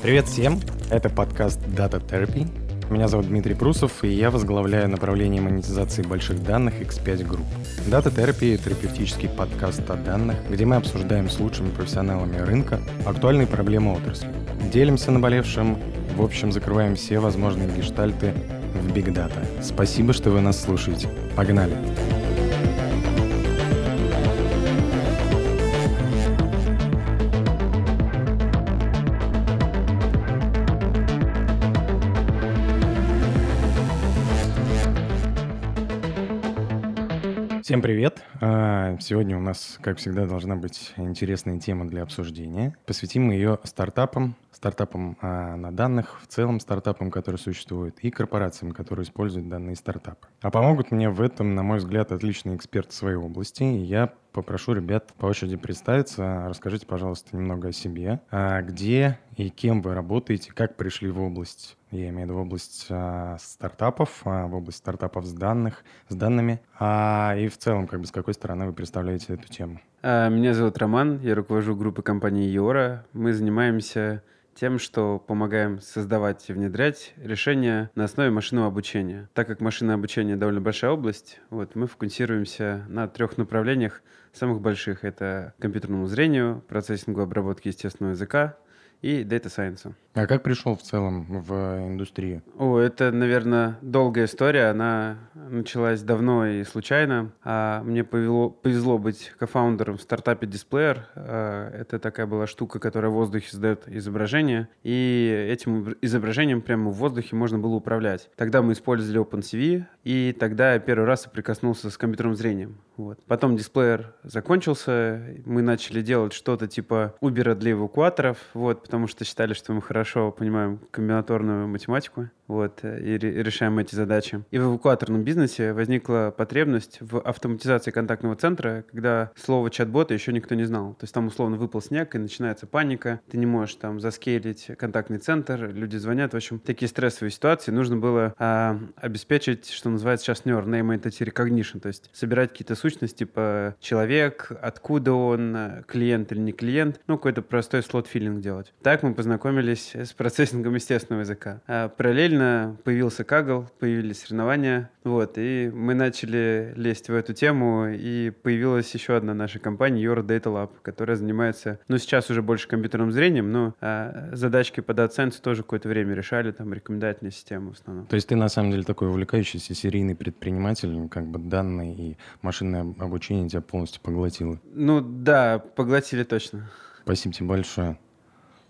Привет всем! Это подкаст Data Therapy. Меня зовут Дмитрий Прусов, и я возглавляю направление монетизации больших данных X5 Group. Data Therapy — терапевтический подкаст о данных, где мы обсуждаем с лучшими профессионалами рынка актуальные проблемы отрасли. Делимся наболевшим, в общем, закрываем все возможные гештальты в Big Data. Спасибо, что вы нас слушаете. Погнали! Погнали! Всем привет! А, сегодня у нас, как всегда, должна быть интересная тема для обсуждения. Посвятим мы ее стартапам, стартапам а, на данных, в целом стартапам, которые существуют, и корпорациям, которые используют данные стартапы. А помогут мне в этом, на мой взгляд, отличные эксперты своей области. Я попрошу ребят по очереди представиться. Расскажите, пожалуйста, немного о себе. А где и кем вы работаете, как пришли в область я имею в виду в область а, стартапов, а, в область стартапов с данных, с данными, а, и в целом, как бы с какой стороны вы представляете эту тему? А, меня зовут Роман, я руковожу группой компании Йора. Мы занимаемся тем, что помогаем создавать и внедрять решения на основе машинного обучения. Так как машинное обучение довольно большая область, вот, мы фокусируемся на трех направлениях самых больших. Это компьютерному зрению, процессингу обработки естественного языка и Data Science. А как пришел в целом в индустрию? О, это, наверное, долгая история. Она началась давно и случайно. А мне повезло, повезло быть кофаундером в стартапе Displayer. А, это такая была штука, которая в воздухе создает изображение. И этим изображением прямо в воздухе можно было управлять. Тогда мы использовали OpenCV, и тогда я первый раз соприкоснулся с компьютерным зрением. Вот. Потом дисплеер закончился, мы начали делать что-то типа Uber для эвакуаторов, вот, потому что считали, что мы хорошо понимаем комбинаторную математику вот, и, решаем эти задачи. И в эвакуаторном бизнесе возникла потребность в автоматизации контактного центра, когда слово чат-бота еще никто не знал. То есть там условно выпал снег, и начинается паника, ты не можешь там заскейлить контактный центр, люди звонят. В общем, такие стрессовые ситуации нужно было а, обеспечить, что называется сейчас NER, Name Entity Recognition, то есть собирать какие-то сущности, типа человек, откуда он, клиент или не клиент, ну, какой-то простой слот-филинг делать. Так мы познакомились с процессингом естественного языка. А параллельно появился Кагл, появились соревнования, вот, и мы начали лезть в эту тему, и появилась еще одна наша компания, Your Data Lab, которая занимается, ну, сейчас уже больше компьютерным зрением, но а, задачки по DataScience тоже какое-то время решали, там, рекомендательные системы в основном. То есть ты, на самом деле, такой увлекающийся серийный предприниматель, как бы данные и машинное обучение тебя полностью поглотило? Ну, да, поглотили точно. Спасибо тебе большое.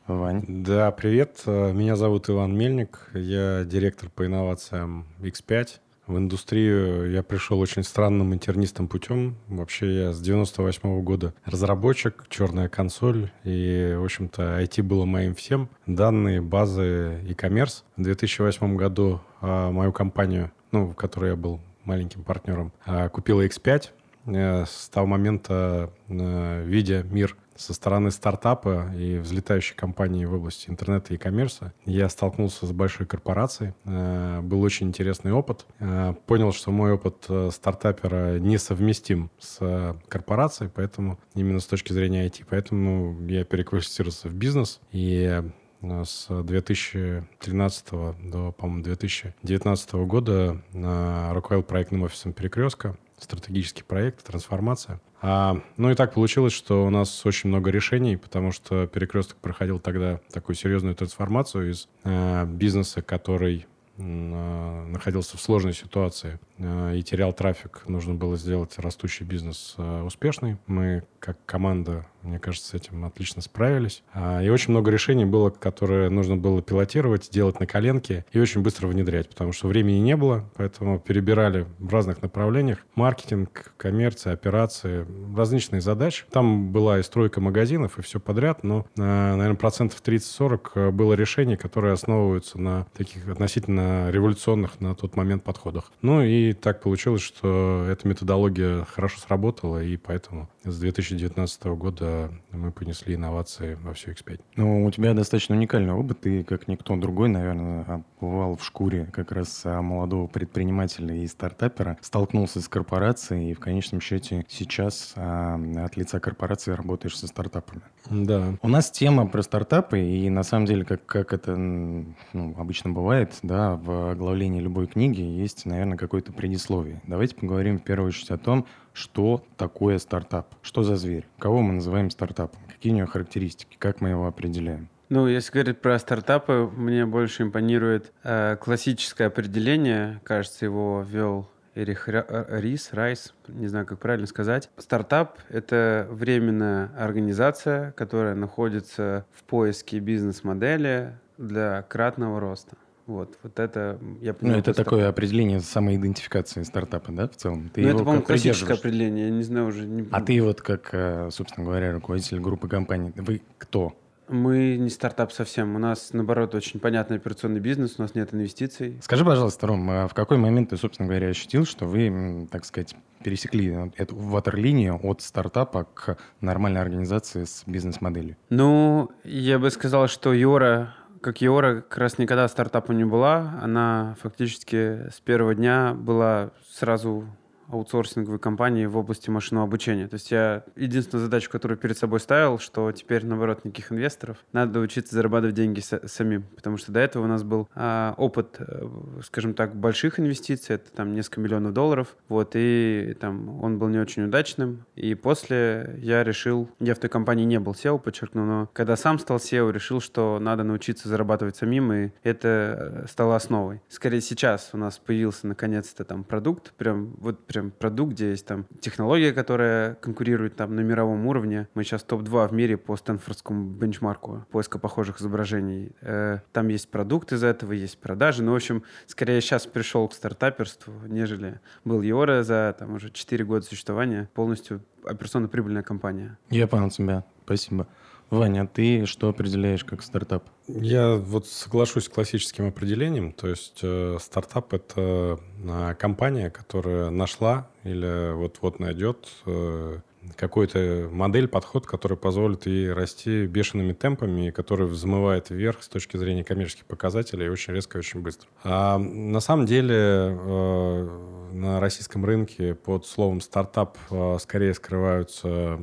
Вань. Да, привет. Меня зовут Иван Мельник. Я директор по инновациям X5. В индустрию я пришел очень странным интернистым путем. Вообще я с 98 -го года разработчик, черная консоль, и, в общем-то, IT было моим всем. Данные, базы, e-commerce. В 2008 году а, мою компанию, ну, в которой я был маленьким партнером, а, купила X5. Э, с того момента, э, видя мир со стороны стартапа и взлетающей компании в области интернета и коммерса я столкнулся с большой корпорацией. Э, был очень интересный опыт. Э, понял, что мой опыт э, стартапера несовместим с корпорацией, поэтому именно с точки зрения IT. Поэтому я переквалифицировался в бизнес и с 2013 до, по-моему, 2019 года руководил проектным офисом «Перекрестка», стратегический проект, трансформация. А, ну и так получилось, что у нас очень много решений, потому что перекресток проходил тогда такую серьезную трансформацию из э, бизнеса, который э, находился в сложной ситуации и терял трафик, нужно было сделать растущий бизнес э, успешный. Мы как команда мне кажется, с этим отлично справились. А, и очень много решений было, которые нужно было пилотировать, делать на коленке и очень быстро внедрять, потому что времени не было, поэтому перебирали в разных направлениях. Маркетинг, коммерция, операции, различные задачи. Там была и стройка магазинов, и все подряд, но, а, наверное, процентов 30-40 э, было решений, которые основываются на таких относительно революционных на тот момент подходах. Ну и так получилось, что эта методология хорошо сработала, и поэтому с 2019 года мы понесли инновации во всю X5. Ну, у тебя достаточно уникальный опыт. Ты, как никто другой, наверное, бывал в шкуре как раз а, молодого предпринимателя и стартапера, столкнулся с корпорацией и в конечном счете сейчас а, от лица корпорации работаешь со стартапами. Да. У нас тема про стартапы, и на самом деле, как, как это ну, обычно бывает, да, в оглавлении любой книги есть, наверное, какое-то предисловие. Давайте поговорим в первую очередь о том, что такое стартап, что за зверь, кого мы называем стартапом, какие у него характеристики, как мы его определяем. Ну, если говорить про стартапы, мне больше импонирует э, классическое определение. Кажется, его ввел Эрих э, Рис, Райс, не знаю, как правильно сказать. Стартап — это временная организация, которая находится в поиске бизнес-модели для кратного роста. Вот, вот это я ну, понимаю. Ну, это такое стартап. определение самоидентификации стартапа, да, в целом? Ты ну, это, по-моему, классическое определение, я не знаю уже. Не... А ты вот как, э, собственно говоря, руководитель группы компаний, вы кто? Мы не стартап совсем. У нас, наоборот, очень понятный операционный бизнес, у нас нет инвестиций. Скажи, пожалуйста, Ром, а в какой момент ты, собственно говоря, ощутил, что вы, так сказать, пересекли эту ватерлинию от стартапа к нормальной организации с бизнес-моделью? Ну, я бы сказал, что Юра как Еора как раз никогда стартапом не была. Она фактически с первого дня была сразу аутсорсинговой компании в области машинного обучения. То есть я единственную задачу, которую перед собой ставил, что теперь, наоборот, никаких инвесторов, надо учиться зарабатывать деньги с- самим. Потому что до этого у нас был а, опыт, э, скажем так, больших инвестиций, это там несколько миллионов долларов, вот, и там он был не очень удачным. И после я решил, я в той компании не был SEO, подчеркну, но когда сам стал SEO, решил, что надо научиться зарабатывать самим, и это э, стало основой. Скорее сейчас у нас появился наконец-то там продукт, прям вот прям продукт, где есть там технология, которая конкурирует там на мировом уровне. Мы сейчас топ-2 в мире по Стэнфордскому бенчмарку поиска похожих изображений. Э, там есть продукт из этого, есть продажи. Ну, в общем, скорее сейчас пришел к стартаперству, нежели был Йора за там уже 4 года существования. Полностью операционно-прибыльная компания. Я понял тебя. Спасибо. Ваня, а ты что определяешь как стартап? Я вот соглашусь с классическим определением. То есть э, стартап — это э, компания, которая нашла или вот-вот найдет э, какой-то модель, подход, который позволит ей расти бешеными темпами и который взмывает вверх с точки зрения коммерческих показателей очень резко и очень быстро. А на самом деле э, на российском рынке под словом стартап э, скорее скрываются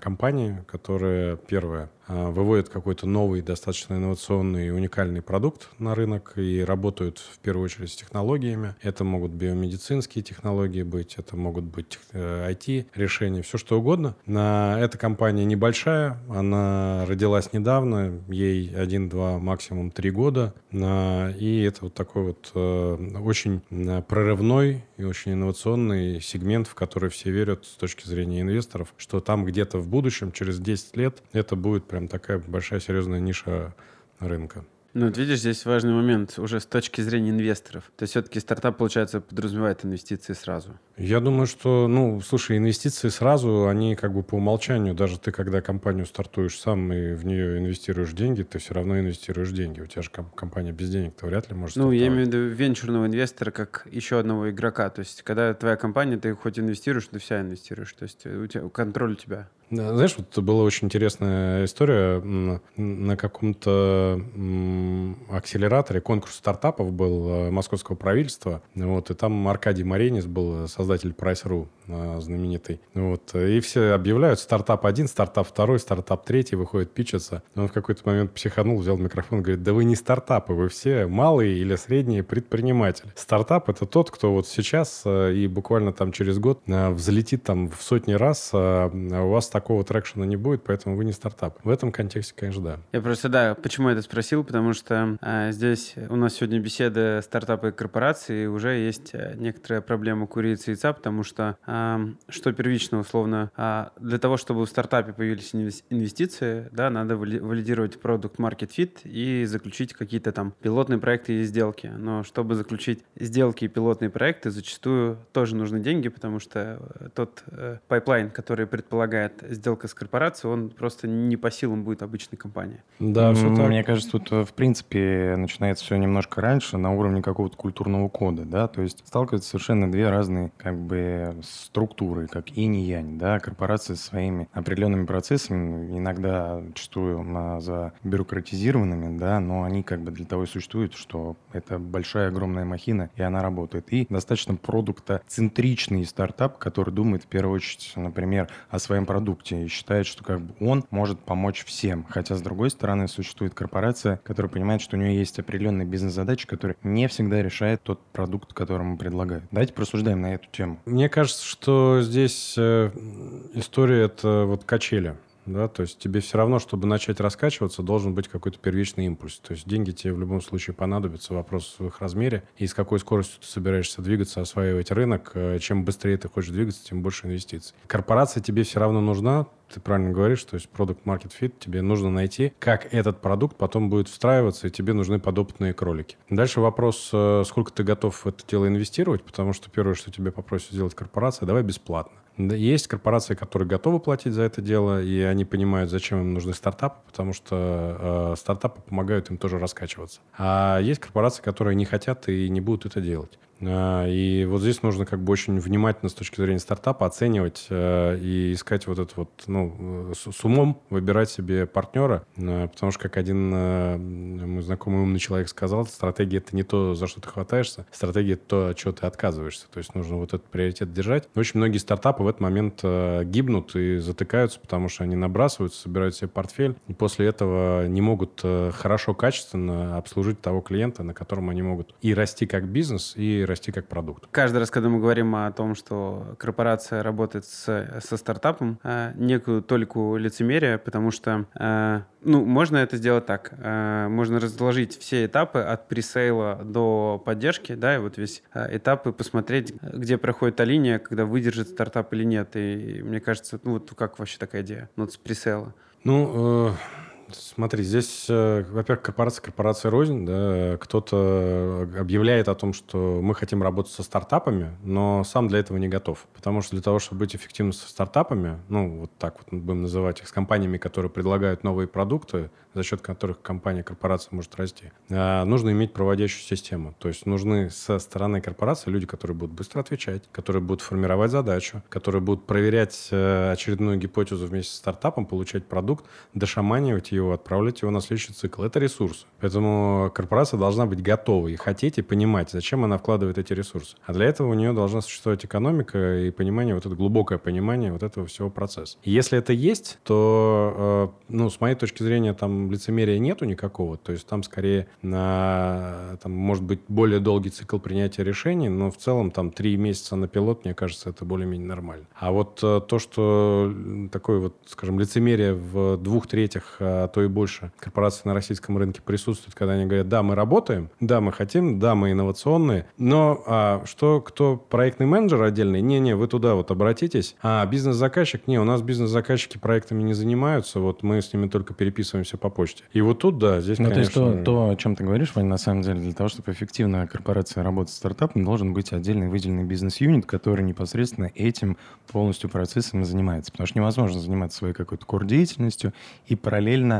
компании, которые, первое, выводят какой-то новый, достаточно инновационный и уникальный продукт на рынок и работают в первую очередь с технологиями. Это могут биомедицинские технологии быть, это могут быть IT-решения, все что угодно. Эта компания небольшая, она родилась недавно, ей один-два, максимум три года, и это вот такой вот очень прорывной и очень инновационный сегмент, в который все верят с точки зрения инвесторов, что там где-то в будущем, через 10 лет, это будет прям такая большая серьезная ниша рынка. Ну, вот видишь, здесь важный момент уже с точки зрения инвесторов. То есть все-таки стартап, получается, подразумевает инвестиции сразу. Я думаю, что, ну, слушай, инвестиции сразу, они как бы по умолчанию, даже ты, когда компанию стартуешь сам и в нее инвестируешь деньги, ты все равно инвестируешь деньги. У тебя же компания без денег-то вряд ли может Ну, я имею в виду венчурного инвестора как еще одного игрока. То есть, когда твоя компания, ты хоть инвестируешь, ты вся инвестируешь. То есть, у тебя контроль у тебя. Знаешь, вот была очень интересная история. На каком-то акселераторе конкурс стартапов был э, московского правительства. Вот, и там Аркадий Маренис был создатель Price.ru э, знаменитый. Вот, и все объявляют стартап один, стартап второй, стартап третий, выходит пичаться. Он в какой-то момент психанул, взял микрофон говорит, да вы не стартапы, вы все малые или средние предприниматели. Стартап — это тот, кто вот сейчас э, и буквально там через год взлетит там в сотни раз, а у вас так такого трекшена не будет, поэтому вы не стартап. В этом контексте, конечно, да. Я просто, да, почему я это спросил, потому что а, здесь у нас сегодня беседа стартапы и корпорации, и уже есть э, некоторая проблема курицы и яйца, потому что а, что первично, условно, а, для того, чтобы в стартапе появились инвестиции, да, надо валидировать product market fit и заключить какие-то там пилотные проекты и сделки. Но чтобы заключить сделки и пилотные проекты, зачастую тоже нужны деньги, потому что э, тот pipeline, который предполагает сделка с корпорацией, он просто не по силам будет обычной компании. Да, все так. Мне кажется, тут, в принципе, начинается все немножко раньше, на уровне какого-то культурного кода, да, то есть сталкиваются совершенно две разные, как бы, структуры, как инь и янь, да, корпорации со своими определенными процессами, иногда зачастую за бюрократизированными, да, но они как бы для того и существуют, что это большая, огромная махина, и она работает. И достаточно продуктоцентричный стартап, который думает в первую очередь, например, о своем продукте и считает, что как бы он может помочь всем. Хотя, с другой стороны, существует корпорация, которая понимает, что у нее есть определенные бизнес-задачи, которые не всегда решает тот продукт, который ему предлагают. Давайте просуждаем на эту тему. Мне кажется, что здесь э, история это вот качели да, то есть тебе все равно, чтобы начать раскачиваться, должен быть какой-то первичный импульс. То есть деньги тебе в любом случае понадобятся, вопрос в их размере и с какой скоростью ты собираешься двигаться, осваивать рынок. Э, чем быстрее ты хочешь двигаться, тем больше инвестиций. Корпорация тебе все равно нужна, ты правильно говоришь, то есть продукт market fit, тебе нужно найти, как этот продукт потом будет встраиваться, и тебе нужны подопытные кролики. Дальше вопрос, э, сколько ты готов в это дело инвестировать, потому что первое, что тебе попросит сделать корпорация, давай бесплатно. Есть корпорации, которые готовы платить за это дело, и они понимают, зачем им нужны стартапы, потому что э, стартапы помогают им тоже раскачиваться. А есть корпорации, которые не хотят и не будут это делать. А, и вот здесь нужно как бы очень внимательно с точки зрения стартапа оценивать э, и искать вот это вот, ну, с, с умом выбирать себе партнера, э, потому что, как один э, мой знакомый умный человек сказал, стратегия — это не то, за что ты хватаешься, стратегия — это то, от чего ты отказываешься. То есть нужно вот этот приоритет держать. Очень многие стартапы в этот момент гибнут и затыкаются, потому что они набрасываются, собирают себе портфель, и после этого не могут хорошо, качественно обслужить того клиента, на котором они могут и расти как бизнес, и расти как продукт. Каждый раз, когда мы говорим о том, что корпорация работает с, со стартапом, э, некую толику лицемерия, потому что, э, ну, можно это сделать так. Э, можно разложить все этапы от пресейла до поддержки, да, и вот весь этап и посмотреть, где проходит та линия, когда выдержит стартап или нет. И мне кажется, ну, вот как вообще такая идея? Ну, вот с пресейла. Ну, э Смотри, здесь, э, во-первых, корпорация, корпорация рознь, да, кто-то объявляет о том, что мы хотим работать со стартапами, но сам для этого не готов. Потому что для того, чтобы быть эффективным со стартапами, ну, вот так вот будем называть их, с компаниями, которые предлагают новые продукты, за счет которых компания, корпорация может расти, а, нужно иметь проводящую систему. То есть нужны со стороны корпорации люди, которые будут быстро отвечать, которые будут формировать задачу, которые будут проверять э, очередную гипотезу вместе с стартапом, получать продукт, дошаманивать его, отправлять его на следующий цикл. Это ресурсы. Поэтому корпорация должна быть готова и хотеть, и понимать, зачем она вкладывает эти ресурсы. А для этого у нее должна существовать экономика и понимание, вот это глубокое понимание вот этого всего процесса. И если это есть, то, э, ну, с моей точки зрения, там лицемерия нету никакого. То есть там скорее на, там, может быть, более долгий цикл принятия решений, но в целом там три месяца на пилот, мне кажется, это более-менее нормально. А вот э, то, что такое вот, скажем, лицемерие в двух третьих, а то и больше корпораций на российском рынке присутствует, когда они говорят, да, мы работаем, да, мы хотим, да, мы инновационные, но а что, кто проектный менеджер отдельный? Не-не, вы туда вот обратитесь. А бизнес-заказчик? Не, у нас бизнес-заказчики проектами не занимаются, вот мы с ними только переписываемся по почте. И вот тут, да, здесь, ну, конечно... То есть то, то, о чем ты говоришь, Ваня, на самом деле, для того, чтобы эффективная корпорация работать с стартапом, должен быть отдельный выделенный бизнес-юнит, который непосредственно этим полностью процессом занимается. Потому что невозможно заниматься своей какой-то кор-деятельностью и параллельно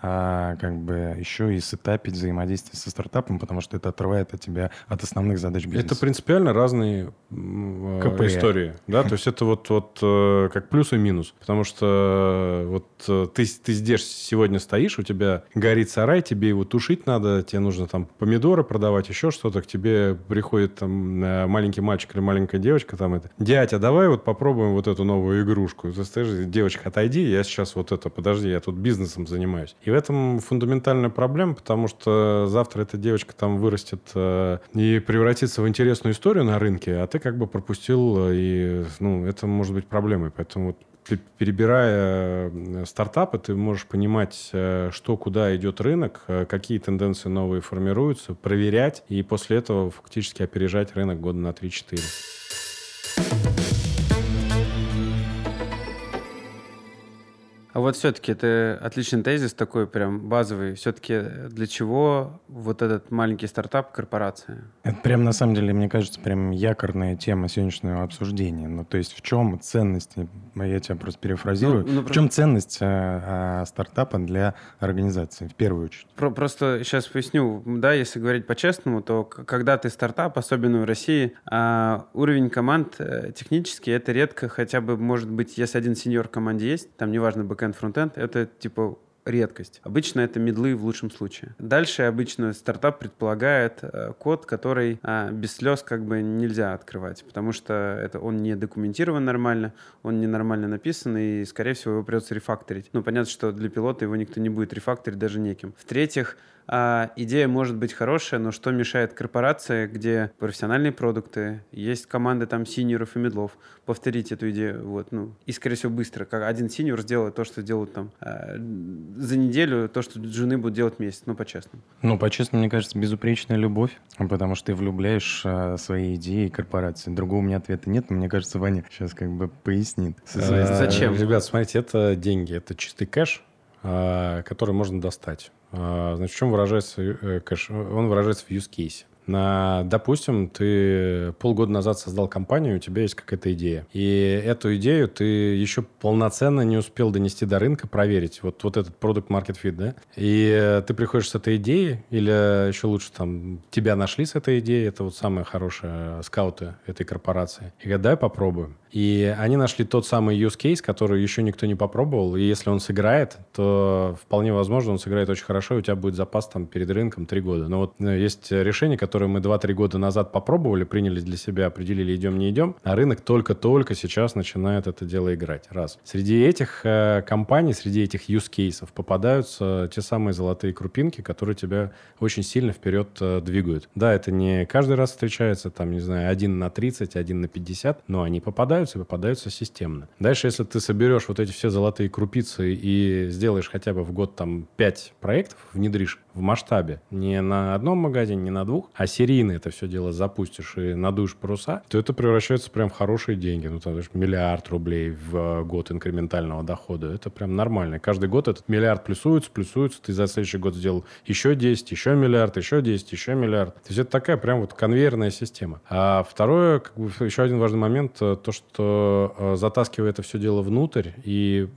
а как бы еще и сетапить взаимодействие со стартапом, потому что это отрывает от тебя от основных задач бизнеса. Это принципиально разные э, КП. истории. Да? То есть это вот, вот э, как плюс и минус. Потому что э, вот ты, ты здесь сегодня стоишь, у тебя горит сарай, тебе его тушить надо, тебе нужно там помидоры продавать, еще что-то, к тебе приходит там маленький мальчик или маленькая девочка, там это, дядя, давай вот попробуем вот эту новую игрушку. Ты стоишь, девочка, отойди, я сейчас вот это, подожди, я тут бизнесом занимаюсь. И в этом фундаментальная проблема, потому что завтра эта девочка там вырастет э, и превратится в интересную историю на рынке, а ты как бы пропустил, э, и ну, это может быть проблемой. Поэтому вот перебирая э, стартапы, ты можешь понимать, что, куда идет рынок, какие тенденции новые формируются, проверять и после этого фактически опережать рынок года на 3-4. Вот все-таки это отличный тезис такой прям базовый. Все-таки для чего вот этот маленький стартап корпорация? Это прям на самом деле, мне кажется, прям якорная тема сегодняшнего обсуждения. Ну, то есть в чем ценность, я тебя просто перефразирую, ну, ну, в чем ценность а, а, стартапа для организации в первую очередь? Про просто сейчас поясню, да, если говорить по-честному, то когда ты стартап, особенно в России, а, уровень команд технически это редко, хотя бы может быть, если один сеньор в команде есть, там неважно, бэкэнд, фронтенд, это типа редкость. Обычно это медлы в лучшем случае. Дальше обычно стартап предполагает э, код, который э, без слез как бы нельзя открывать, потому что это он не документирован нормально, он ненормально написан, и, скорее всего, его придется рефакторить. Ну, понятно, что для пилота его никто не будет рефакторить даже неким. В-третьих, а, идея может быть хорошая, но что мешает корпорации, где профессиональные продукты, есть команды там синьоров и медлов, повторить эту идею, вот, ну, и, скорее всего, быстро, как один синьор сделает то, что делают там а, за неделю, то, что жены будут делать месяц, ну, по-честному. Ну, по-честному, мне кажется, безупречная любовь, потому что ты влюбляешь а, свои идеи корпорации. Другого у меня ответа нет, но мне кажется, Ваня сейчас как бы пояснит. Зачем? Ребят, смотрите, это деньги, это чистый кэш, который можно достать. А, значит, в чем выражается э, кэш? Он выражается в use case. На, допустим, ты полгода назад создал компанию, у тебя есть какая-то идея. И эту идею ты еще полноценно не успел донести до рынка, проверить. Вот, вот этот продукт market fit, да? И ты приходишь с этой идеей, или еще лучше там тебя нашли с этой идеей, это вот самые хорошие скауты этой корпорации. И говорят, давай попробуем. И они нашли тот самый use case, который еще никто не попробовал. И если он сыграет, то вполне возможно, он сыграет очень хорошо, и у тебя будет запас там перед рынком три года. Но вот ну, есть решение, которое мы 2-3 года назад попробовали, приняли для себя, определили, идем, не идем, а рынок только-только сейчас начинает это дело играть. Раз. Среди этих э, компаний, среди этих use cases попадаются те самые золотые крупинки, которые тебя очень сильно вперед э, двигают. Да, это не каждый раз встречается, там, не знаю, один на 30, один на 50, но они попадают попадаются и попадаются системно. Дальше, если ты соберешь вот эти все золотые крупицы и сделаешь хотя бы в год там 5 проектов, внедришь в масштабе, не на одном магазине, не на двух, а серийно это все дело запустишь и надуешь паруса, то это превращается прям в хорошие деньги. Ну, там, миллиард рублей в год инкрементального дохода. Это прям нормально. Каждый год этот миллиард плюсуется, плюсуется. Ты за следующий год сделал еще 10, еще миллиард, еще 10, еще миллиард. То есть это такая прям вот конвейерная система. А второе, как бы еще один важный момент, э, то, что э, затаскивая это все дело внутрь и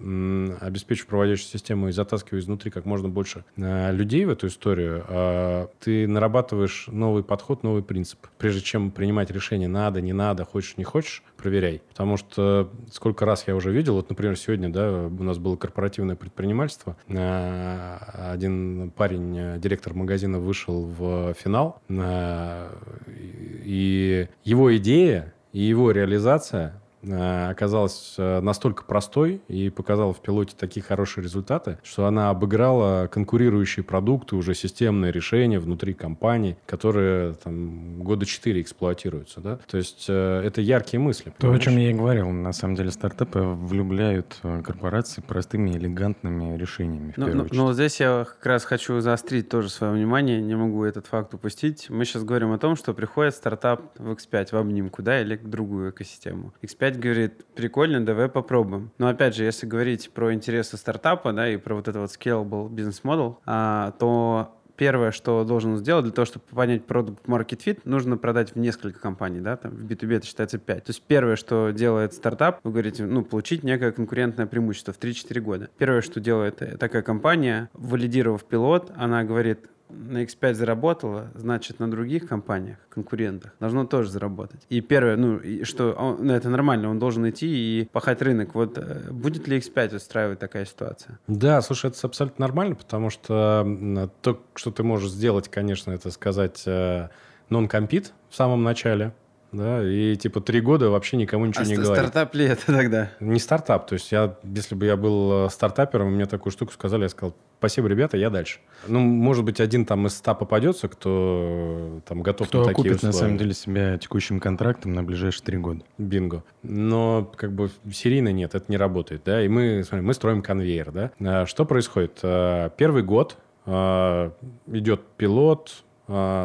обеспечив проводящую систему и затаскивая изнутри как можно больше э, людей в эту историю, а ты нарабатываешь новый подход, новый принцип. Прежде чем принимать решение надо, не надо, хочешь, не хочешь, проверяй. Потому что сколько раз я уже видел, вот, например, сегодня, да, у нас было корпоративное предпринимательство, а, один парень, директор магазина, вышел в финал, а, и его идея и его реализация Э, оказалась э, настолько простой и показала в пилоте такие хорошие результаты, что она обыграла конкурирующие продукты, уже системные решения внутри компании, которые там года четыре эксплуатируются. Да? То есть э, это яркие мысли. То, понимаешь? о чем я и говорил. На самом деле стартапы влюбляют корпорации простыми, элегантными решениями. Ну, ну, ну, здесь я как раз хочу заострить тоже свое внимание, не могу этот факт упустить. Мы сейчас говорим о том, что приходит стартап в X5, в обнимку, да, или в другую экосистему. X5 опять говорит, прикольно, давай попробуем. Но опять же, если говорить про интересы стартапа, да, и про вот это вот scalable бизнес-модел, а, то первое, что должен сделать для того, чтобы понять продукт market fit, нужно продать в несколько компаний, да, там в B2B это считается 5. То есть первое, что делает стартап, вы говорите, ну, получить некое конкурентное преимущество в 3-4 года. Первое, что делает э, такая компания, валидировав пилот, она говорит, на X5 заработало, значит, на других компаниях, конкурентах, должно тоже заработать. И первое, ну, что он, ну, это нормально, он должен идти и пахать рынок. Вот э, будет ли X5 устраивать такая ситуация? Да, слушай, это абсолютно нормально, потому что то, что ты можешь сделать, конечно, это сказать э, non-compete в самом начале, да, и типа три года вообще никому ничего а не говорит. стартап ли это тогда? Не стартап, то есть я, если бы я был э, стартапером, мне такую штуку сказали, я сказал, спасибо, ребята, я дальше. Ну, может быть, один там из ста попадется, кто э, там готов кто на такие купит, условия. на самом деле, себя текущим контрактом на ближайшие три года. Бинго. Но как бы серийно нет, это не работает, да, и мы, смотри, мы строим конвейер, да. А что происходит? А, первый год а, идет пилот,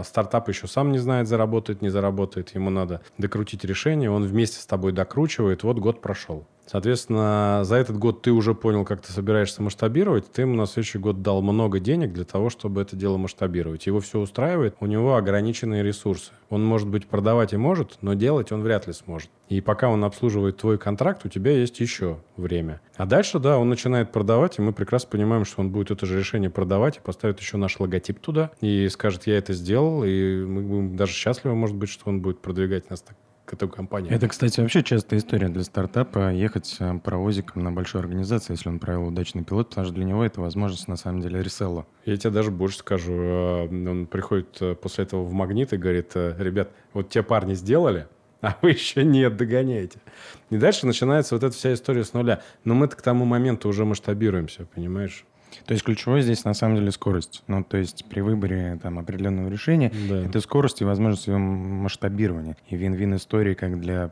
стартап еще сам не знает, заработает, не заработает. Ему надо докрутить решение. Он вместе с тобой докручивает. Вот год прошел. Соответственно, за этот год ты уже понял, как ты собираешься масштабировать, ты ему на следующий год дал много денег для того, чтобы это дело масштабировать. Его все устраивает, у него ограниченные ресурсы. Он, может быть, продавать и может, но делать он вряд ли сможет. И пока он обслуживает твой контракт, у тебя есть еще время. А дальше, да, он начинает продавать, и мы прекрасно понимаем, что он будет это же решение продавать и поставит еще наш логотип туда, и скажет, я это сделал, и мы будем даже счастливы, может быть, что он будет продвигать нас так к этой компании. Это, кстати, вообще частая история для стартапа ехать э, паровозиком на большую организацию, если он провел удачный пилот, потому что для него это возможность на самом деле реселла. Я тебе даже больше скажу. Э, он приходит э, после этого в магнит и говорит, ребят, вот те парни сделали, а вы еще нет, догоняете. И дальше начинается вот эта вся история с нуля. Но мы-то к тому моменту уже масштабируемся, понимаешь? То есть ключевое здесь на самом деле скорость. Ну, то есть при выборе там, определенного решения да. это скорость и возможность его масштабирования. И вин-вин истории как для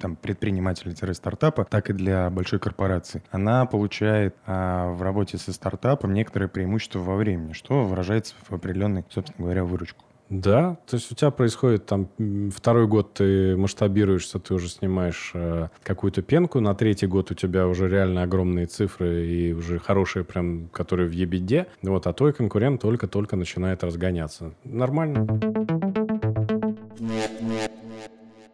там, предпринимателя-стартапа, так и для большой корпорации. Она получает а, в работе со стартапом некоторые преимущества во времени, что выражается в определенной, собственно говоря, выручку. Да, то есть у тебя происходит там второй год ты масштабируешься, ты уже снимаешь э, какую-то пенку, на третий год у тебя уже реально огромные цифры и уже хорошие прям, которые в ебеде, вот, а твой конкурент только-только начинает разгоняться. Нормально.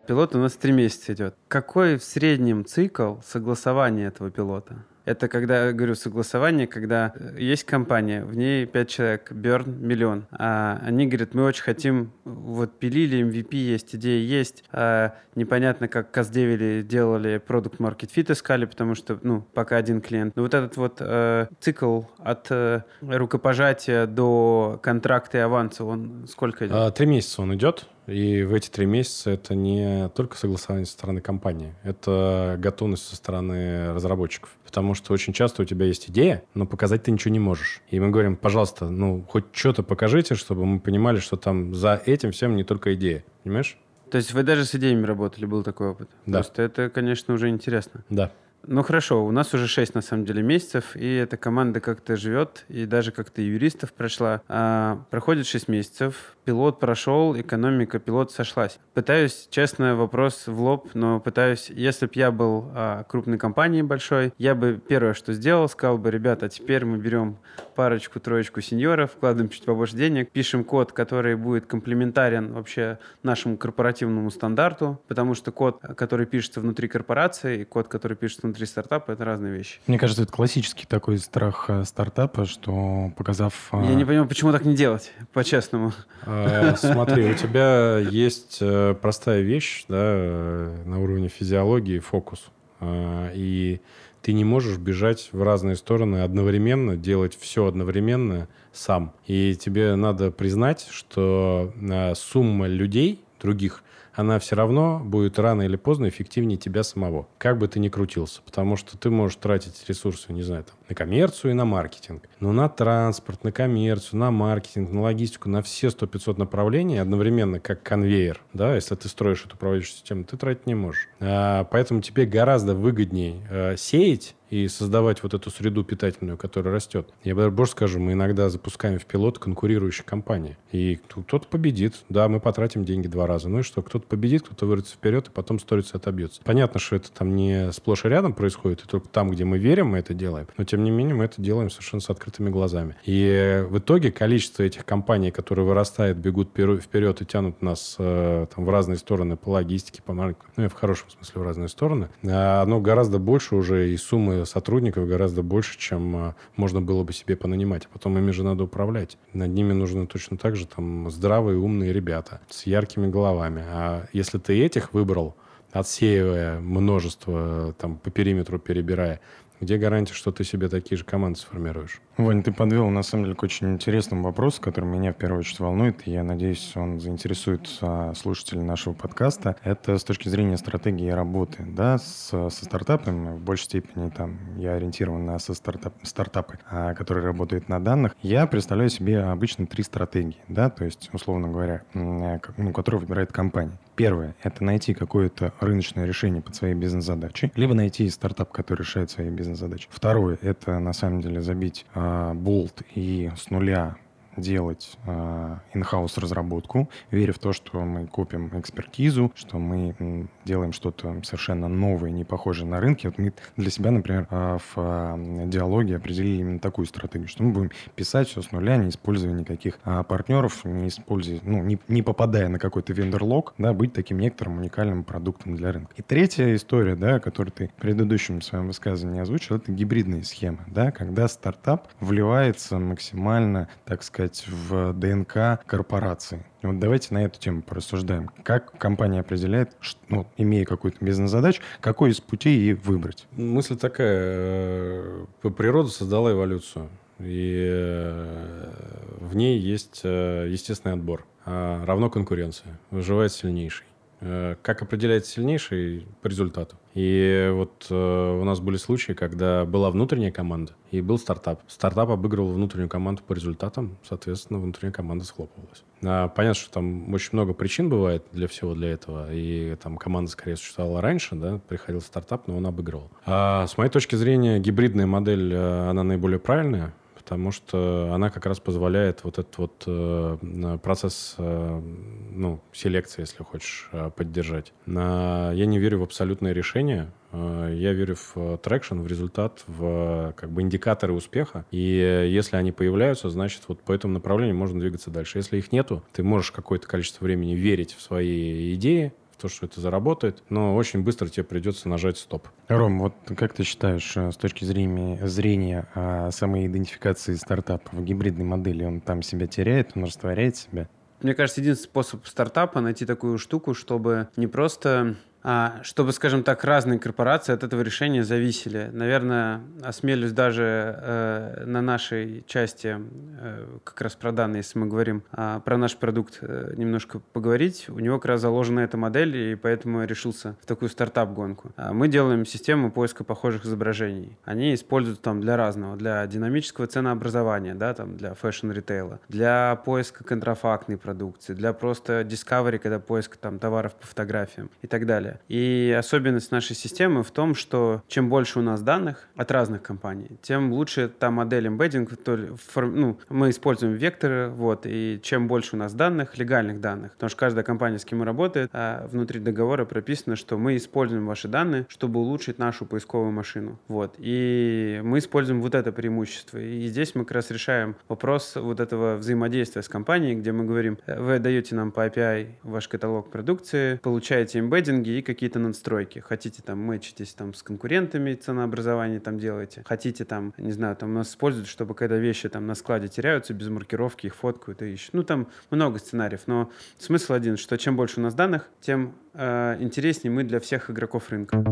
Пилот у нас три месяца идет. Какой в среднем цикл согласования этого пилота? Это когда, говорю, согласование, когда э, есть компания, в ней пять человек, Burn миллион. А они говорят, мы очень хотим, вот пилили, MVP есть, идея есть. А непонятно, как Каздевили делали продукт Market Fit искали, потому что, ну, пока один клиент. Но вот этот вот э, цикл от э, рукопожатия до контракта и аванса, он сколько идет? А, три месяца он идет. И в эти три месяца это не только согласование со стороны компании, это готовность со стороны разработчиков. Потому что очень часто у тебя есть идея, но показать ты ничего не можешь. И мы говорим, пожалуйста, ну, хоть что-то покажите, чтобы мы понимали, что там за этим всем не только идея. Понимаешь? То есть вы даже с идеями работали, был такой опыт? Да. Просто это, конечно, уже интересно. Да. Ну хорошо, у нас уже 6 на самом деле месяцев, и эта команда как-то живет, и даже как-то юристов прошла. А, проходит 6 месяцев, пилот прошел, экономика пилот сошлась. Пытаюсь, честно, вопрос в лоб, но пытаюсь, если бы я был а, крупной компанией большой, я бы первое, что сделал, сказал бы, ребята, теперь мы берем парочку, троечку сеньоров, вкладываем чуть побольше денег, пишем код, который будет комплементарен вообще нашему корпоративному стандарту, потому что код, который пишется внутри корпорации, и код, который пишется внутри стартапа, это разные вещи. Мне кажется, это классический такой страх э, стартапа, что показав... Э, я не понимаю, почему так не делать, по-честному. А, смотри, у тебя есть э, простая вещь да, на уровне физиологии, фокус. И ты не можешь бежать в разные стороны одновременно, делать все одновременно сам. И тебе надо признать, что сумма людей, других, она все равно будет рано или поздно эффективнее тебя самого. Как бы ты ни крутился. Потому что ты можешь тратить ресурсы, не знаю, там, на коммерцию и на маркетинг. Но на транспорт, на коммерцию, на маркетинг, на логистику, на все 100-500 направлений одновременно, как конвейер, да, если ты строишь эту управляющую систему, ты тратить не можешь. А, поэтому тебе гораздо выгоднее а, сеять и создавать вот эту среду питательную, которая растет. Я даже больше скажу, мы иногда запускаем в пилот конкурирующие компании. И кто-то победит. Да, мы потратим деньги два раза. Ну и что? Кто-то победит, кто-то вырвется вперед, и потом сторится отобьется. Понятно, что это там не сплошь и рядом происходит, и только там, где мы верим, мы это делаем. Но тем не менее мы это делаем совершенно с открытыми глазами. И в итоге количество этих компаний, которые вырастают, бегут вперед и тянут нас э, там, в разные стороны по логистике, по маркетингу, ну и в хорошем смысле в разные стороны, э, оно гораздо больше уже, и суммы сотрудников гораздо больше, чем а, можно было бы себе понанимать. А потом ими же надо управлять. Над ними нужны точно так же там здравые, умные ребята с яркими головами. А если ты этих выбрал, отсеивая множество, там, по периметру перебирая, где гарантия, что ты себе такие же команды сформируешь? Вань, ты подвел, на самом деле, к очень интересному вопросу, который меня в первую очередь волнует, и я надеюсь, он заинтересует слушателей нашего подкаста. Это с точки зрения стратегии работы, да, с, со стартапами, в большей степени там я ориентирован на со стартап, стартапы, а, которые работают на данных. Я представляю себе обычно три стратегии, да, то есть, условно говоря, ну, которые выбирает компания. Первое – это найти какое-то рыночное решение под своей бизнес-задачей, либо найти стартап, который решает свои бизнес-задачи. Второе – это, на самом деле, забить а, болт и с нуля делать э, in-house разработку, веря в то, что мы купим экспертизу, что мы делаем что-то совершенно новое, не похожее на рынке. Вот мы для себя, например, э, в э, диалоге определили именно такую стратегию, что мы будем писать все с нуля, не используя никаких партнеров, не используя, ну, не, не попадая на какой-то вендор-лог, да, быть таким некоторым уникальным продуктом для рынка. И третья история, да, которую ты в предыдущем своем высказывании озвучил, это гибридные схемы, да, когда стартап вливается максимально, так сказать, в ДНК корпорации. Вот давайте на эту тему порассуждаем. Как компания определяет, ну, имея какую-то бизнес-задачу, какой из путей ей выбрать? Мысль такая. Э, природа создала эволюцию. И э, в ней есть э, естественный отбор. А равно конкуренция. Выживает сильнейший. Как определяется сильнейший? По результату. И вот э, у нас были случаи, когда была внутренняя команда и был стартап. Стартап обыгрывал внутреннюю команду по результатам, соответственно, внутренняя команда схлопывалась. А, понятно, что там очень много причин бывает для всего для этого, и там команда скорее существовала раньше, да, приходил стартап, но он обыгрывал. А с моей точки зрения, гибридная модель, э, она наиболее правильная, потому что она как раз позволяет вот этот вот э, процесс э, ну, селекции, если хочешь, э, поддержать. Я не верю в абсолютное решение, я верю в traction, в результат, в как бы индикаторы успеха. И если они появляются, значит, вот по этому направлению можно двигаться дальше. Если их нету, ты можешь какое-то количество времени верить в свои идеи, то, что это заработает, но очень быстро тебе придется нажать стоп. Ром, вот как ты считаешь, э, с точки зрения, зрения а, самой идентификации стартапа в гибридной модели, он там себя теряет, он растворяет себя? Мне кажется, единственный способ стартапа найти такую штуку, чтобы не просто чтобы, скажем так, разные корпорации от этого решения зависели. Наверное, осмелюсь даже э, на нашей части, э, как раз про данные, если мы говорим э, про наш продукт, э, немножко поговорить. У него как раз заложена эта модель, и поэтому я решился в такую стартап-гонку. А мы делаем систему поиска похожих изображений. Они используются там для разного, для динамического ценообразования, да, там, для fashion-ритейла, для поиска контрафактной продукции, для просто discovery, когда поиск там товаров по фотографиям и так далее далее. И особенность нашей системы в том, что чем больше у нас данных от разных компаний, тем лучше та модель эмбеддинг, то, ну, мы используем векторы, вот, и чем больше у нас данных, легальных данных, потому что каждая компания, с кем мы работаем, а внутри договора прописано, что мы используем ваши данные, чтобы улучшить нашу поисковую машину, вот, и мы используем вот это преимущество, и здесь мы как раз решаем вопрос вот этого взаимодействия с компанией, где мы говорим, вы даете нам по API ваш каталог продукции, получаете эмбеддинги и какие-то надстройки. Хотите там мэчитесь там с конкурентами, ценообразование там делаете. Хотите там, не знаю, там нас используют, чтобы когда вещи там на складе теряются, без маркировки их фоткают и ищут. Ну там много сценариев, но смысл один, что чем больше у нас данных, тем э, интереснее мы для всех игроков рынка.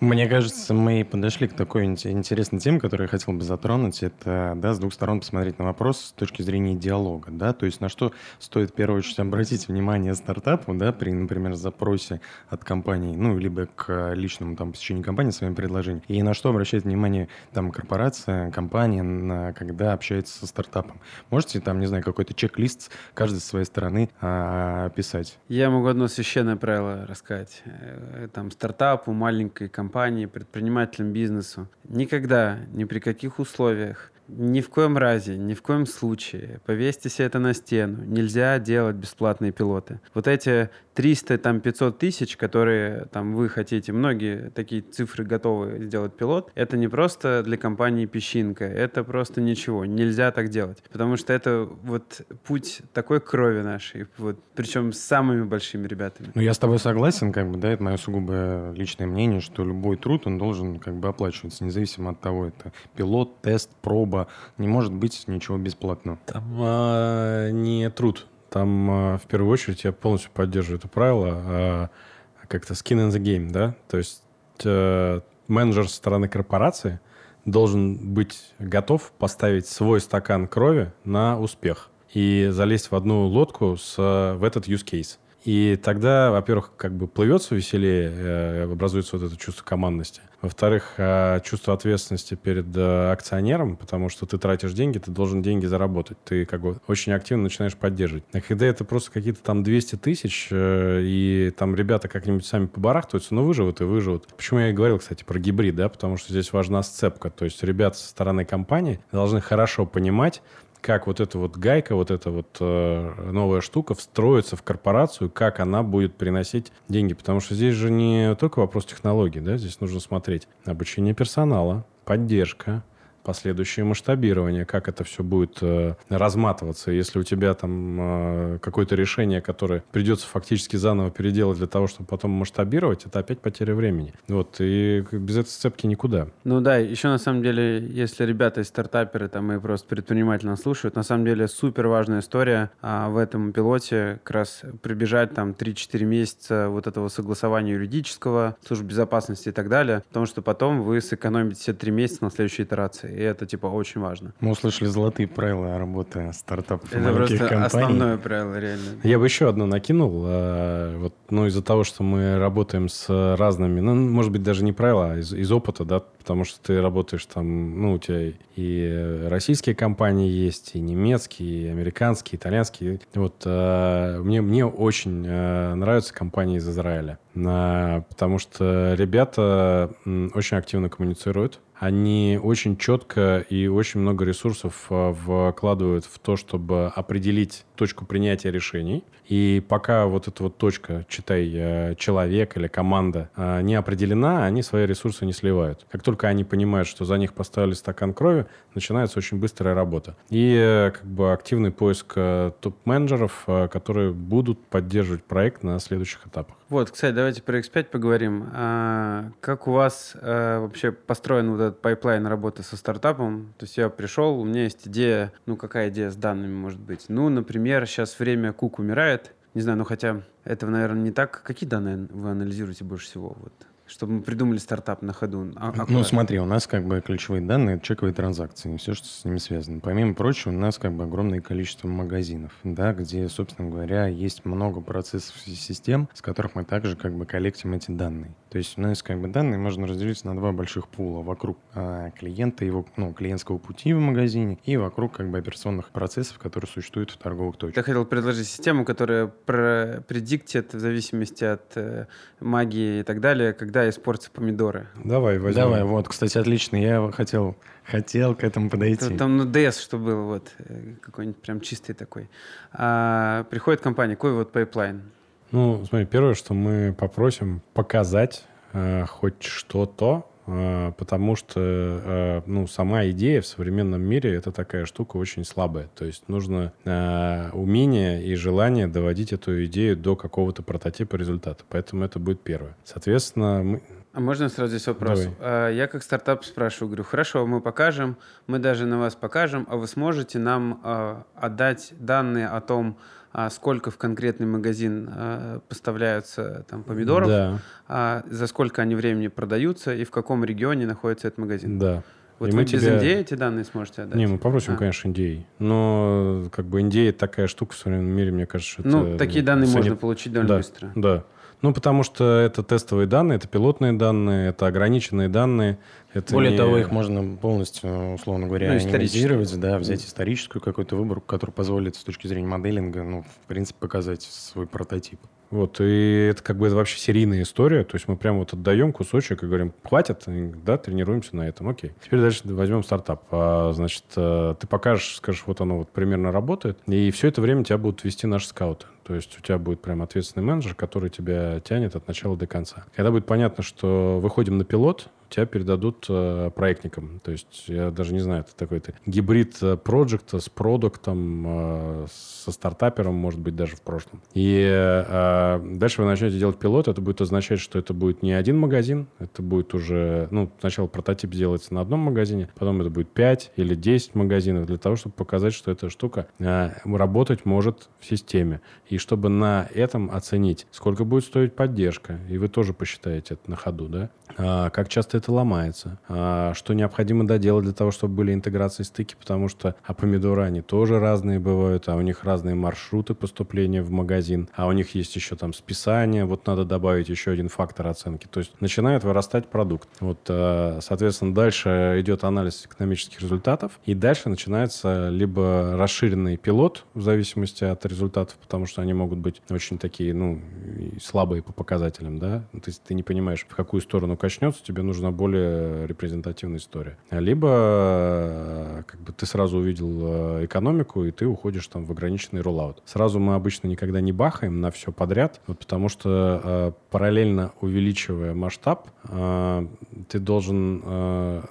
Мне кажется, мы подошли к такой интересной теме, которую я хотел бы затронуть. Это, да, с двух сторон посмотреть на вопрос с точки зрения диалога, да, то есть на что стоит в первую очередь обратить внимание стартапу, да, при, например, запросе от компании, ну, либо к личному там посещению компании своим предложением, и на что обращает внимание там корпорация, компания, на, когда общается со стартапом. Можете там, не знаю, какой-то чек-лист каждой своей стороны а, описать? Я могу одно священное правило рассказать. Э, там стартапу, маленькой компании компании, предпринимателям, бизнесу. Никогда, ни при каких условиях ни в коем разе, ни в коем случае, повесьте себе это на стену, нельзя делать бесплатные пилоты. Вот эти 300, там 500 тысяч, которые там вы хотите, многие такие цифры готовы сделать пилот, это не просто для компании песчинка, это просто ничего, нельзя так делать. Потому что это вот путь такой крови нашей, вот, причем с самыми большими ребятами. Ну, я с тобой согласен, как бы, да, это мое сугубо личное мнение, что любой труд, он должен как бы оплачиваться, независимо от того, это пилот, тест, проба, не может быть ничего бесплатно. Там а, не труд, там а, в первую очередь я полностью поддерживаю это правило, а, как-то skin in the game, да, то есть а, менеджер со стороны корпорации должен быть готов поставить свой стакан крови на успех и залезть в одну лодку с, в этот use case. И тогда, во-первых, как бы плывется веселее, э, образуется вот это чувство командности. Во-вторых, э, чувство ответственности перед э, акционером, потому что ты тратишь деньги, ты должен деньги заработать. Ты как бы очень активно начинаешь поддерживать. А когда это просто какие-то там 200 тысяч, и там ребята как-нибудь сами побарахтываются, ну, выживут и выживут. Почему я и говорил, кстати, про гибрид, да, потому что здесь важна сцепка. То есть ребята со стороны компании должны хорошо понимать, как вот эта вот гайка, вот эта вот э, новая штука встроится в корпорацию, как она будет приносить деньги. Потому что здесь же не только вопрос технологий, да, здесь нужно смотреть обучение персонала, поддержка, последующее масштабирование, как это все будет э, разматываться. Если у тебя там э, какое-то решение, которое придется фактически заново переделать для того, чтобы потом масштабировать, это опять потеря времени. Вот, и без этой сцепки никуда. Ну да, еще на самом деле, если ребята из стартаперы там и просто предпринимательно слушают, на самом деле супер важная история а, в этом пилоте как раз прибежать там 3-4 месяца вот этого согласования юридического, службы безопасности и так далее, потому что потом вы сэкономите все 3 месяца на следующей итерации и это, типа, очень важно. Мы услышали золотые правила работы стартапов Это просто компаний. основное правило, реально. Я бы еще одно накинул. А, вот, ну, из-за того, что мы работаем с разными, ну, может быть, даже не правила, а из, из опыта, да, потому что ты работаешь там, ну, у тебя и российские компании есть, и немецкие, и американские, и итальянские. Вот а, мне, мне очень а, нравятся компании из Израиля, потому что ребята очень активно коммуницируют, они очень четко и очень много ресурсов а, вкладывают в то, чтобы определить точку принятия решений. И пока вот эта вот точка, читай, э, человек или команда э, не определена, они свои ресурсы не сливают. Как только они понимают, что за них поставили стакан крови, начинается очень быстрая работа. И э, как бы активный поиск топ-менеджеров, которые будут поддерживать проект на следующих этапах. Вот, кстати, давайте про X5 поговорим. А, как у вас а, вообще построен вот этот pipeline работы со стартапом? То есть я пришел, у меня есть идея, ну какая идея с данными может быть? Ну, например, сейчас время кук умирает, не знаю, ну хотя этого, наверное, не так. Какие данные вы анализируете больше всего? Вот чтобы мы придумали стартап на ходу. А, ну, смотри, у нас как бы ключевые данные — это чековые транзакции, все, что с ними связано. Помимо прочего, у нас как бы огромное количество магазинов, да, где, собственно говоря, есть много процессов и систем, с которых мы также как бы collect им эти данные. То есть у нас как бы данные можно разделить на два больших пула вокруг а, клиента, его, ну, клиентского пути в магазине и вокруг как бы операционных процессов, которые существуют в торговых точках. Я хотел предложить систему, которая predict ит в зависимости от э, магии и так далее, когда испортятся помидоры. Давай, возьмем. Давай, вот, кстати, отлично. Я хотел, хотел к этому подойти. Там, там ну, DS, что было, вот, э, какой-нибудь прям чистый такой. А, приходит компания, какой вот pipeline? Ну, смотри, первое, что мы попросим показать э, хоть что-то, потому что э, ну, сама идея в современном мире это такая штука очень слабая. То есть нужно э, умение и желание доводить эту идею до какого-то прототипа результата. Поэтому это будет первое. Соответственно, мы, а можно сразу здесь вопрос? Давай. А, я как стартап спрашиваю, говорю, хорошо, мы покажем, мы даже на вас покажем, а вы сможете нам а, отдать данные о том, а сколько в конкретный магазин а, поставляются там помидоров, да. а за сколько они времени продаются и в каком регионе находится этот магазин. Да. Вот и вы мы без тебя... NDA эти данные сможете отдать? Не, мы попросим, а. конечно, NDA. Но как бы NDA такая штука в современном мире, мне кажется, что Ну, такие данные ценит... можно получить довольно да, быстро. Да. Ну, потому что это тестовые данные, это пилотные данные, это ограниченные данные. Это Более не... того, их можно полностью, условно говоря, ну, анимизировать, да, взять историческую какую-то выборку, которая позволит с точки зрения моделинга, ну, в принципе, показать свой прототип. Вот, и это как бы это вообще серийная история. То есть мы прямо вот отдаем кусочек и говорим, хватит, да, тренируемся на этом, окей. Теперь дальше возьмем стартап. А, значит, э, ты покажешь, скажешь, вот оно вот примерно работает, и все это время тебя будут вести наши скауты. То есть у тебя будет прям ответственный менеджер, который тебя тянет от начала до конца. Когда будет понятно, что выходим на пилот, тебя передадут э, проектникам. То есть я даже не знаю, это такой-то гибрид э, проекта с продуктом, э, со стартапером, может быть, даже в прошлом. И дальше вы начнете делать пилот, это будет означать, что это будет не один магазин, это будет уже, ну, сначала прототип делается на одном магазине, потом это будет 5 или 10 магазинов для того, чтобы показать, что эта штука работать может в системе. И чтобы на этом оценить, сколько будет стоить поддержка, и вы тоже посчитаете это на ходу, да, а, как часто это это ломается, а, что необходимо доделать для того, чтобы были интеграции стыки, потому что а помидоры, они тоже разные бывают, а у них разные маршруты поступления в магазин, а у них есть еще там списание, вот надо добавить еще один фактор оценки. То есть начинает вырастать продукт. Вот, а, соответственно, дальше идет анализ экономических результатов, и дальше начинается либо расширенный пилот в зависимости от результатов, потому что они могут быть очень такие, ну, слабые по показателям, да, то есть ты не понимаешь, в какую сторону качнется, тебе нужна более репрезентативная история. Либо э, как бы ты сразу увидел э, экономику, и ты уходишь там в ограниченный роллаут. Сразу мы обычно никогда не бахаем на все подряд, вот потому что э, параллельно увеличивая масштаб, ты должен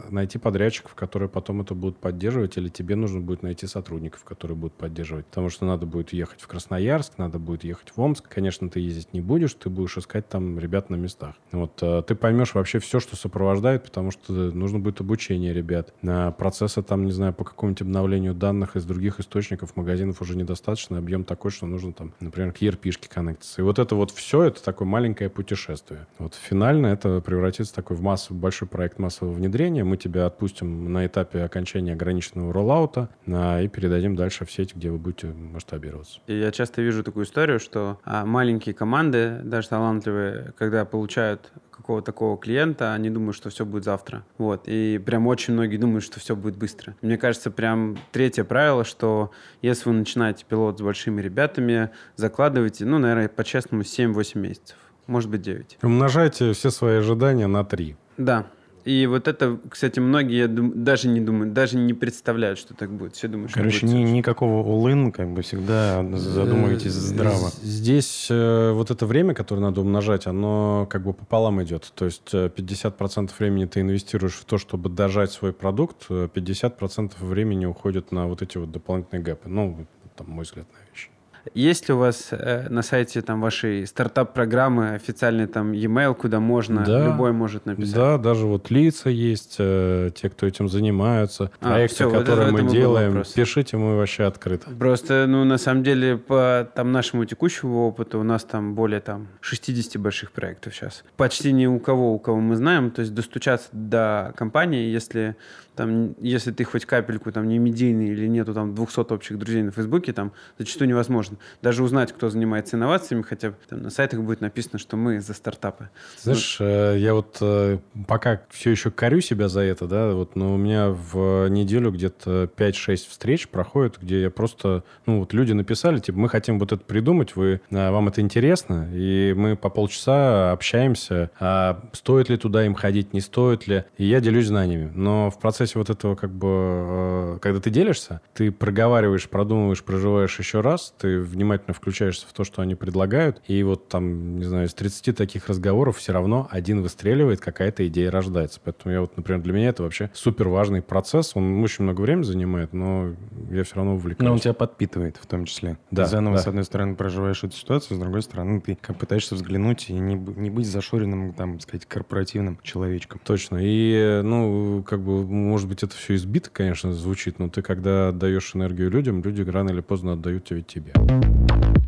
найти подрядчиков, которые потом это будут поддерживать, или тебе нужно будет найти сотрудников, которые будут поддерживать. Потому что надо будет ехать в Красноярск, надо будет ехать в Омск. Конечно, ты ездить не будешь, ты будешь искать там ребят на местах. Вот ты поймешь вообще все, что сопровождает, потому что нужно будет обучение ребят. На процессы там, не знаю, по какому-нибудь обновлению данных из других источников, магазинов уже недостаточно, объем такой, что нужно там, например, к ERP-шке коннектиться. И вот это вот все, это такое маленькое путешествие. Вот финально это превратится такой в массовый, большой проект массового внедрения. Мы тебя отпустим на этапе окончания ограниченного роллаута а, и передадим дальше в сеть, где вы будете масштабироваться. И я часто вижу такую историю, что а, маленькие команды, даже талантливые, когда получают какого-то такого клиента, они думают, что все будет завтра. Вот. И прям очень многие думают, что все будет быстро. Мне кажется, прям третье правило, что если вы начинаете пилот с большими ребятами, закладывайте, ну, наверное, по-честному, 7-8 месяцев. Может быть, 9. Умножайте все свои ожидания на 3. Да. И вот это, кстати, многие я дум, даже не думают, даже не представляют, что так будет. Все думают, что Короче, будет ни, никакого all-in, как бы всегда задумывайтесь э, здраво. Здесь э, вот это время, которое надо умножать, оно как бы пополам идет. То есть 50% э, времени ты инвестируешь в то, чтобы дожать свой продукт, 50% времени уходит на вот эти вот дополнительные гэпы. Ну, там, мой взгляд на вещи. Есть ли у вас э, на сайте там вашей стартап-программы официальный там e-mail, куда можно, да, любой может написать? Да, даже вот лица есть, э, те, кто этим занимаются, а, проекты, все, которые вот мы делаем. Пишите, мы вообще открыты. Просто, ну, на самом деле, по там нашему текущему опыту у нас там более там 60 больших проектов сейчас. Почти ни у кого, у кого мы знаем, то есть достучаться до компании, если там, если ты хоть капельку там не медийный или нету там 200 общих друзей на Фейсбуке, там зачастую невозможно. Даже узнать, кто занимается инновациями, хотя там на сайтах будет написано, что мы за стартапы. Знаешь, ну, я вот э, пока все еще корю себя за это, да, вот, но у меня в неделю где-то 5-6 встреч проходит, где я просто, ну, вот люди написали, типа, мы хотим вот это придумать, вы, а, вам это интересно, и мы по полчаса общаемся, а стоит ли туда им ходить, не стоит ли, и я делюсь знаниями. Но в процессе вот этого, как бы, э, когда ты делишься, ты проговариваешь, продумываешь, проживаешь еще раз, ты внимательно включаешься в то, что они предлагают, и вот там, не знаю, из 30 таких разговоров все равно один выстреливает, какая-то идея рождается. Поэтому я вот, например, для меня это вообще супер важный процесс. Он очень много времени занимает, но я все равно увлекаюсь. Но он тебя подпитывает в том числе. Да, ты заново, да. с одной стороны, проживаешь эту ситуацию, с другой стороны, ты как пытаешься взглянуть и не, не быть зашоренным, там, сказать, корпоративным человечком. Точно. И, ну, как бы может быть, это все избито, конечно, звучит, но ты, когда отдаешь энергию людям, люди рано или поздно отдают тебе тебе. Thank you.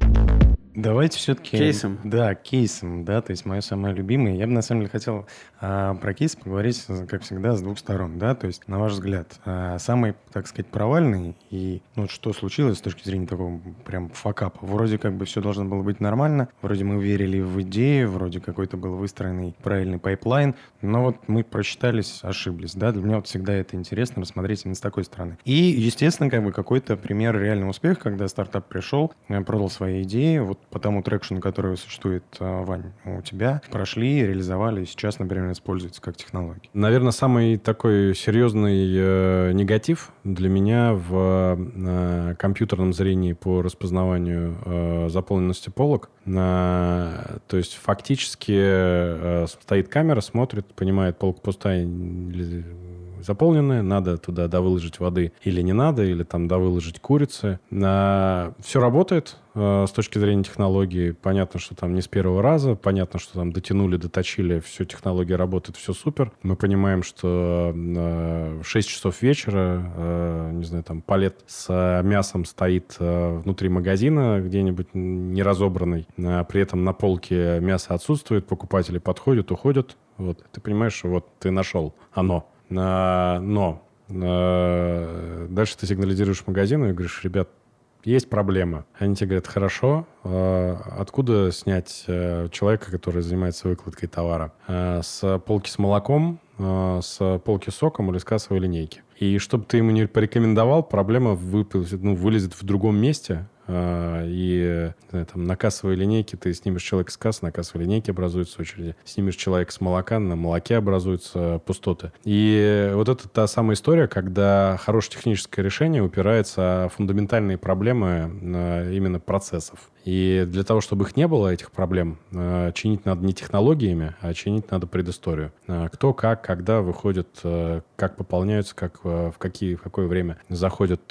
Давайте все-таки... Кейсом? Да, кейсом, да, то есть мое самое любимое. Я бы на самом деле хотел а, про кейс поговорить, как всегда, с двух сторон, да, то есть, на ваш взгляд, а, самый, так сказать, провальный и, ну, что случилось с точки зрения такого прям факапа? Вроде как бы все должно было быть нормально, вроде мы верили в идею, вроде какой-то был выстроенный правильный pipeline, но вот мы просчитались, ошиблись, да, для меня вот всегда это интересно рассмотреть именно с такой стороны. И, естественно, как бы какой-то пример реального успеха, когда стартап пришел, продал свои идеи, вот по тому traction у, который существует, а, Вань, у тебя, прошли, реализовали, и сейчас, например, используется как технология? Наверное, самый такой серьезный э, негатив для меня в э, компьютерном зрении по распознаванию э, заполненности полок. То есть фактически стоит камера, смотрит, понимает, полка пустая или заполнены, надо туда довыложить воды или не надо, или там довыложить курицы. Все работает, с точки зрения технологии. Понятно, что там не с первого раза, понятно, что там дотянули, доточили, все, технология работает, все супер. Мы понимаем, что в 6 часов вечера, э, не знаю, там палет с мясом стоит э, внутри магазина где-нибудь не разобранный, а при этом на полке мясо отсутствует, покупатели подходят, уходят. Вот, ты понимаешь, что вот ты нашел оно. Но дальше ты сигнализируешь магазину и говоришь, ребят, есть проблема. Они тебе говорят, хорошо, а откуда снять э, человека, который занимается выкладкой товара? Э, с полки с молоком, э, с полки с соком или с кассовой линейки? И чтобы ты ему не порекомендовал, проблема выпадет, ну, вылезет в другом месте, а, и знаю, там, на кассовой линейке ты снимешь человека с кассы, на кассовой линейке образуются очереди. Снимешь человека с молока, на молоке образуются пустоты. И вот это та самая история, когда хорошее техническое решение упирается в фундаментальные проблемы а, именно процессов. И для того, чтобы их не было, этих проблем, а, чинить надо не технологиями, а чинить надо предысторию. Кто, как, когда выходит, как пополняются, как, в, какие, в какое время заходят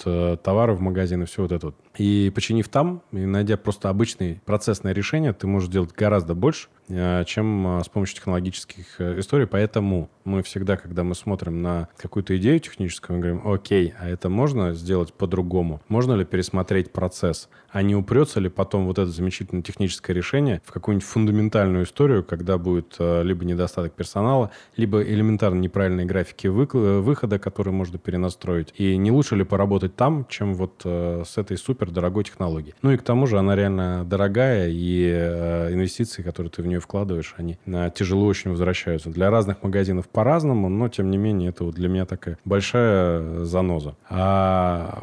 товары в магазин и все вот это вот. И починив там, и найдя просто обычное процессное решение, ты можешь делать гораздо больше, чем э, с помощью технологических э, историй. Поэтому мы всегда, когда мы смотрим на какую-то идею техническую, мы говорим, окей, а это можно сделать по-другому? Можно ли пересмотреть процесс? А не упрется ли потом вот это замечательное техническое решение в какую-нибудь фундаментальную историю, когда будет либо недостаток персонала, либо элементарно неправильные графики выхода, которые можно перенастроить? И не лучше ли поработать там, чем вот с этой супер дорогой технологией? Ну и к тому же она реально дорогая, и инвестиции, которые ты в нее нее вкладываешь, они тяжело очень возвращаются. Для разных магазинов по-разному, но тем не менее это вот для меня такая большая заноза. А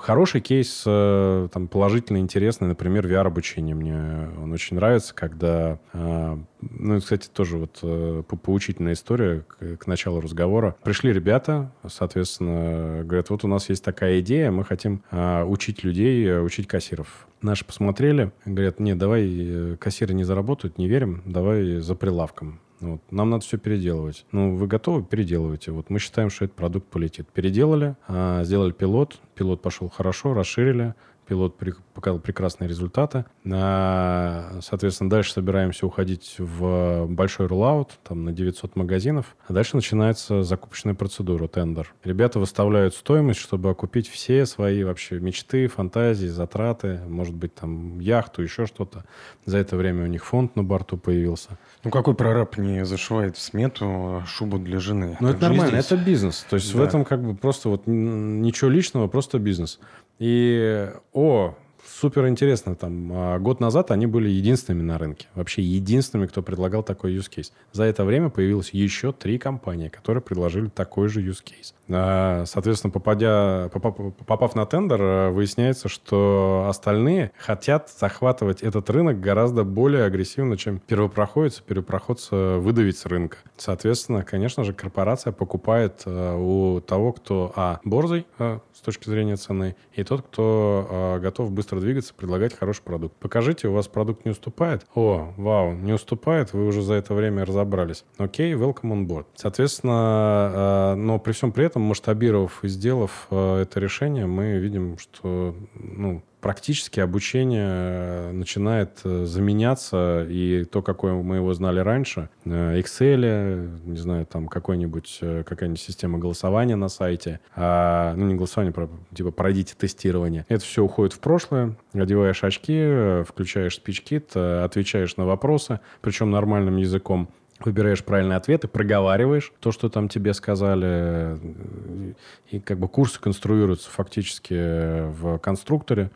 хороший кейс, э, там, положительный, интересный, например, VR-обучение. Мне он очень нравится, когда... А, ну, кстати, тоже вот э, поучительная история к, началу разговора. Пришли ребята, соответственно, говорят, вот у нас есть такая идея, мы хотим а, учить людей, учить кассиров. Наши посмотрели, говорят, нет, давай э, кассиры не заработают, не верим, давай за прилавком. Вот. Нам надо все переделывать. Ну, вы готовы? Переделывайте. Вот мы считаем, что этот продукт полетит. Переделали, а, сделали пилот. Пилот пошел хорошо, расширили пилот показал прекрасные результаты. А, соответственно, дальше собираемся уходить в большой роллаут, там на 900 магазинов. А дальше начинается закупочная процедура, тендер. Ребята выставляют стоимость, чтобы окупить все свои вообще мечты, фантазии, затраты, может быть, там яхту, еще что-то. За это время у них фонд на борту появился. Ну, какой прораб не зашивает в смету шубу для жены? Ну, это нормально, здесь. это бизнес. То есть да. в этом как бы просто вот ничего личного, просто бизнес. И, о, супер интересно, там, а, год назад они были единственными на рынке, вообще единственными, кто предлагал такой use case. За это время появилось еще три компании, которые предложили такой же use case. А, соответственно, попадя, попав на тендер, а, выясняется, что остальные хотят захватывать этот рынок гораздо более агрессивно, чем первопроходец, первопроходца выдавить с рынка. Соответственно, конечно же, корпорация покупает у того, кто, а, борзый, с точки зрения цены, и тот, кто готов быстро двигаться, предлагать хороший продукт. Покажите, у вас продукт не уступает. О, вау, не уступает, вы уже за это время разобрались. Окей, welcome on board. Соответственно, э, но при всем при этом, масштабировав и сделав э, это решение, мы видим, что ну, практически обучение э, начинает э, заменяться, и то, какое мы его знали раньше, э, Excel, не знаю, там какой-нибудь, какая-нибудь система голосования на сайте, а, ну, не голосование, про, типа пройдите тестирование. Это все уходит в прошлое, одеваешь очки, включаешь спичкит, отвечаешь на вопросы, причем нормальным языком, выбираешь правильный ответ и проговариваешь то, что там тебе сказали. И как бы курсы конструируются фактически в конструкторе.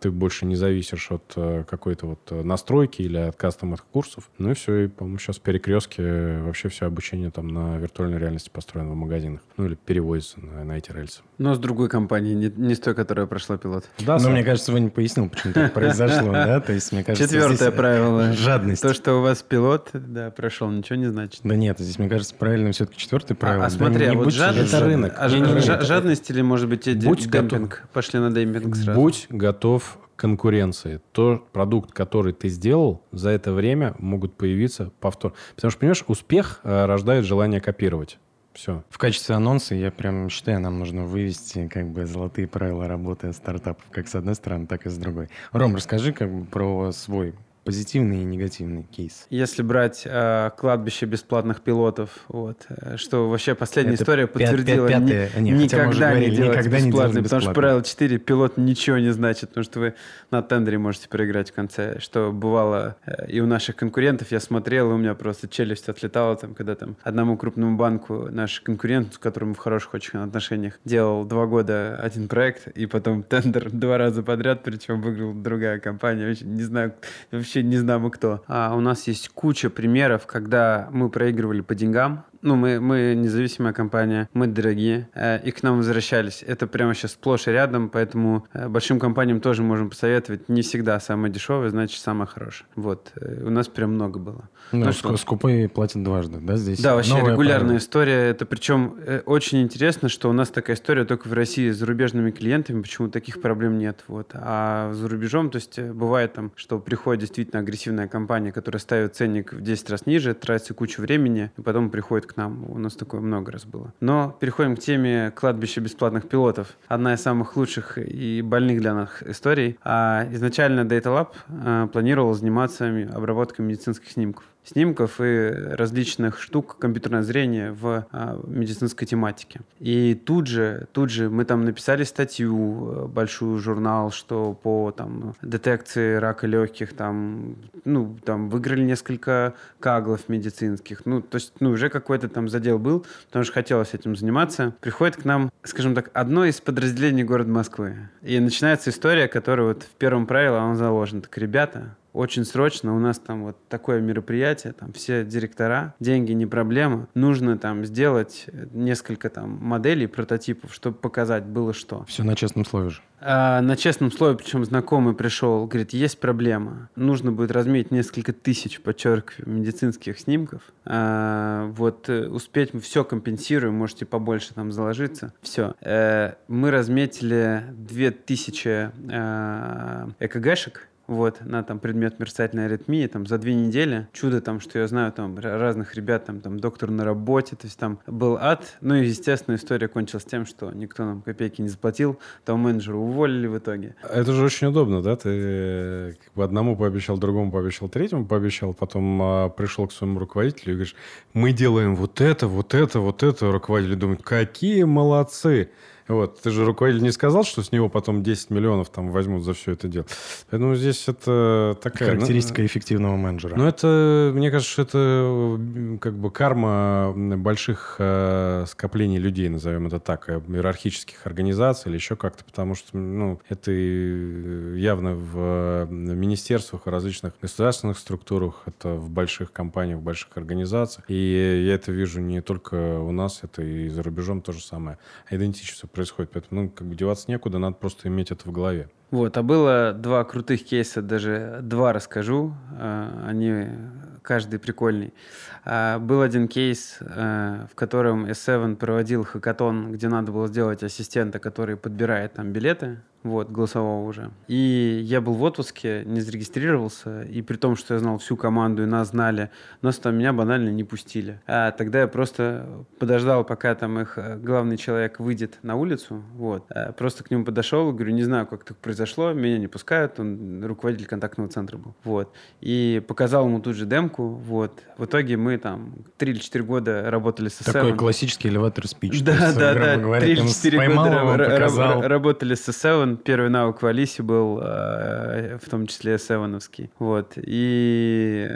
Ты больше не зависишь от э, какой-то вот настройки или от кастомных курсов. Ну и все. И, по-моему, сейчас перекрестки вообще все обучение там на виртуальной реальности построено в магазинах. Ну или переводится на, на эти рельсы. Но с другой компании, не, не с той, которая прошла пилот. Да, Но мне кажется, вы не пояснил, почему так произошло, да? То есть, мне кажется, Четвертое правило. Жадность. То, что у вас пилот, да, прошел ничего не значит. Да нет, здесь, мне кажется, правильно все-таки четвертое правило. А, а смотри, да, а вот жадность, это рынок. А, не, не, не, жадность или, может быть, будь демпинг? Готов, Пошли на демпинг сразу. Будь готов к конкуренции. То продукт, который ты сделал, за это время могут появиться повтор. Потому что, понимаешь, успех э, рождает желание копировать. Все. В качестве анонса я прям считаю, нам нужно вывести как бы золотые правила работы стартапов, как с одной стороны, так и с другой. Ром, расскажи как бы про свой позитивный и негативный кейс. Если брать э, кладбище бесплатных пилотов, вот, э, что вообще последняя Это история подтвердила, пят, пятое, ни, не, никогда, говорили, не делать никогда бесплатно, не делать потому что правило 4 пилот ничего не значит, потому что вы на тендере можете проиграть в конце, что бывало э, и у наших конкурентов, я смотрел, и у меня просто челюсть отлетала, там, когда там одному крупному банку наш конкурент, с которым в хороших очень отношениях, делал два года один проект, и потом тендер два раза подряд, причем выиграл другая компания, вообще не знаю, вообще вообще не знамо кто. А у нас есть куча примеров, когда мы проигрывали по деньгам, ну, мы, мы независимая компания, мы дорогие, э, и к нам возвращались. Это прямо сейчас сплошь и рядом, поэтому э, большим компаниям тоже можем посоветовать. Не всегда самое дешевое, значит, самое хорошее. Вот. Э, у нас прям много было. Ну, ну что? скупой платят дважды, да, здесь? Да, вообще регулярная правило. история. Это причем очень интересно, что у нас такая история только в России с зарубежными клиентами, почему таких проблем нет. Вот. А за рубежом, то есть бывает там, что приходит действительно агрессивная компания, которая ставит ценник в 10 раз ниже, тратится кучу времени, и потом приходит нам. У нас такое много раз было. Но переходим к теме кладбища бесплатных пилотов. Одна из самых лучших и больных для нас историй. А изначально Data Lab а, планировал заниматься обработкой медицинских снимков снимков и различных штук компьютерное зрение в а, медицинской тематике. И тут же, тут же мы там написали статью, э, большую журнал, что по там детекции рака легких там, ну, там выиграли несколько каглов медицинских. Ну, то есть, ну, уже какой-то там задел был, потому что хотелось этим заниматься. Приходит к нам, скажем так, одно из подразделений города Москвы. И начинается история, которая вот в первом правиле, он заложен. Так, ребята, очень срочно, у нас там вот такое мероприятие, там все директора, деньги не проблема, нужно там сделать несколько там моделей, прототипов, чтобы показать было что. Все на честном слове же. А, на честном слове, причем знакомый пришел, говорит, есть проблема, нужно будет разметить несколько тысяч, подчеркиваю, медицинских снимков, а, вот э, успеть мы все компенсируем, можете побольше там заложиться, все. А, мы разметили 2000 а, ЭКГшек, вот, на там предмет мерцательной аритмии, там, за две недели. Чудо там, что я знаю, там, разных ребят, там, там, доктор на работе, то есть там был ад. Ну и, естественно, история кончилась тем, что никто нам копейки не заплатил, там менеджера уволили в итоге. Это же очень удобно, да? Ты как бы одному пообещал, другому пообещал, третьему пообещал, потом а, пришел к своему руководителю и говоришь, мы делаем вот это, вот это, вот это. Руководитель думает, какие молодцы. Вот. Ты же руководитель не сказал, что с него потом 10 миллионов там возьмут за все это дело. Поэтому здесь это такая... Характеристика ну, эффективного менеджера. Ну, это, мне кажется, это как бы карма больших э, скоплений людей, назовем это так, э, иерархических организаций или еще как-то, потому что, ну, это явно в министерствах, в различных государственных структурах, это в больших компаниях, в больших организациях. И я это вижу не только у нас, это и за рубежом то же самое. Идентично происходит. Поэтому, ну, как бы деваться некуда, надо просто иметь это в голове. Вот, а было два крутых кейса, даже два расскажу. А, они каждый прикольный. А, был один кейс, а, в котором S7 проводил хакатон, где надо было сделать ассистента, который подбирает там билеты вот, голосового уже. И я был в отпуске, не зарегистрировался, и при том, что я знал всю команду, и нас знали, нас там меня банально не пустили. А тогда я просто подождал, пока там их э, главный человек выйдет на улицу, вот. А просто к нему подошел, говорю, не знаю, как так произошло, меня не пускают, он руководитель контактного центра был, вот. И показал ему тут же демку, вот. В итоге мы там 3 или 4 года работали с SM. Такой классический элеватор спич. Да, да, да, 3 или 4 года работали с S7, первый навык в Алисе был, э, в том числе севеновский. Вот. И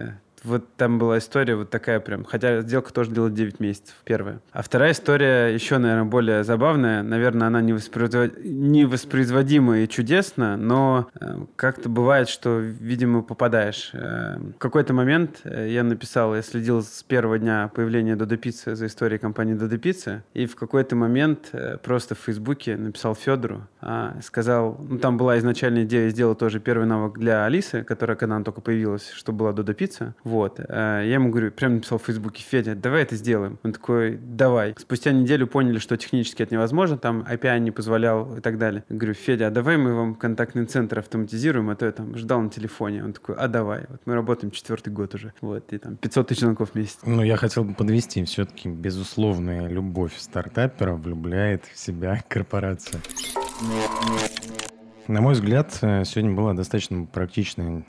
вот там была история вот такая прям, хотя сделка тоже длилась 9 месяцев, первая. А вторая история еще, наверное, более забавная. Наверное, она не, воспроизвод... не воспроизводима и чудесна, но э, как-то бывает, что, видимо, попадаешь. Э, в какой-то момент э, я написал, я следил с первого дня появления Додо Пиццы за историей компании Додо Пиццы, и в какой-то момент просто в Фейсбуке написал Федору, э, сказал, ну там была изначальная идея сделать тоже первый навык для Алисы, которая когда она только появилась, что была Додо Пицца, вот, Вот. Э, я ему говорю, прям написал в Фейсбуке, Федя, давай это сделаем. Он такой, давай. Спустя неделю поняли, что технически это невозможно, там API не позволял и так далее. Я говорю, Федя, а давай мы вам контактный центр автоматизируем, а то я там ждал на телефоне. Он такой, а давай. Вот мы работаем четвертый год уже. Вот, и там 500 тысяч звонков в месяц. Ну, я хотел бы подвести. Все-таки безусловная любовь стартапера влюбляет в себя корпорация. На мой взгляд, э, сегодня была достаточно практичная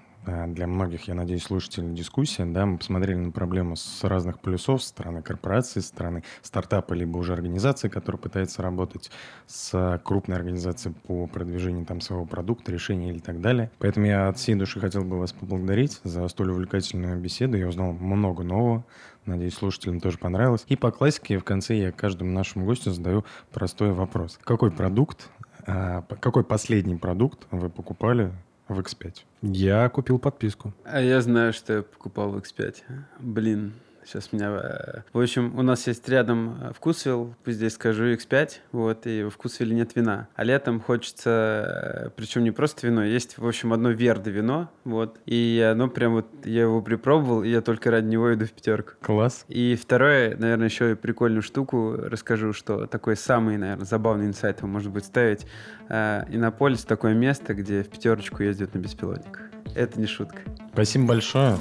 для многих, я надеюсь, слушателей дискуссия. Да, мы посмотрели на проблему с разных плюсов, со стороны корпорации, со стороны стартапа, либо уже организации, которая пытается работать с крупной организацией по продвижению там своего продукта, решения или так далее. Поэтому я от всей души хотел бы вас поблагодарить за столь увлекательную беседу. Я узнал много нового. Надеюсь, слушателям тоже понравилось. И по классике в конце я каждому нашему гостю задаю простой вопрос. Какой продукт а какой последний продукт вы покупали в X5? Я купил подписку. А я знаю, что я покупал в X5. Блин, Сейчас меня... Э, в общем, у нас есть рядом э, вкусвилл, здесь скажу X5, вот, и в вкусвилле нет вина. А летом хочется, э, причем не просто вино, есть, в общем, одно верды вино, вот, и оно прям вот, я его припробовал, и я только ради него иду в пятерку. Класс. И второе, наверное, еще и прикольную штуку расскажу, что такой самый, наверное, забавный инсайт вы, может быть, ставить. Иннополис — такое место, где в пятерочку ездят на беспилотниках. Это не шутка. Спасибо большое.